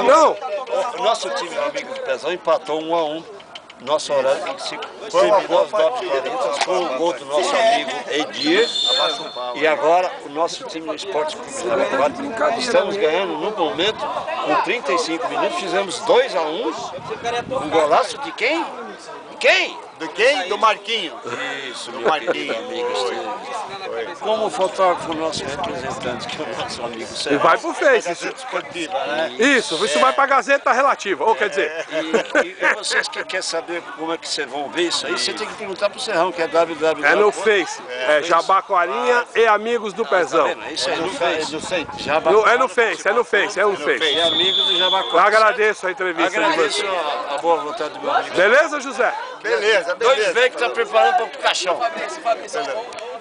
o nosso time, amigo do Pezão, empatou um a um. Nosso horário que se terminou às 9h40 com o gol do nosso amigo Edir. E agora o nosso time do Esporte Clube Jaraguá, estamos ganhando no momento, com 35 minutos, fizemos 2 a 1 um golaço de quem? De quem? Do quem? Do Marquinho. Isso, meu Marquinhos, amigo Como fotógrafo nosso representante, que é o nosso amigo E Serra. vai pro Face. Isso, Esportiva, né? isso, isso vai pra Gazeta Relativa. Ou quer dizer, E, e- e vocês que querem saber como é que vocês vão ver isso aí, você tem que perguntar pro Serrão, que é www. é no Face. É Jabaquarinha e Amigos do Pezão. É isso aí, no Face. No- É no Face, é no Face, é no E Face. amigos do Eu Jabaquara. agradeço a entrevista de Agradeço você. a, a boa vontade do meu amigo. Beleza, José? Beleza, Dois beleza. velhos que tá preparando para o caixão.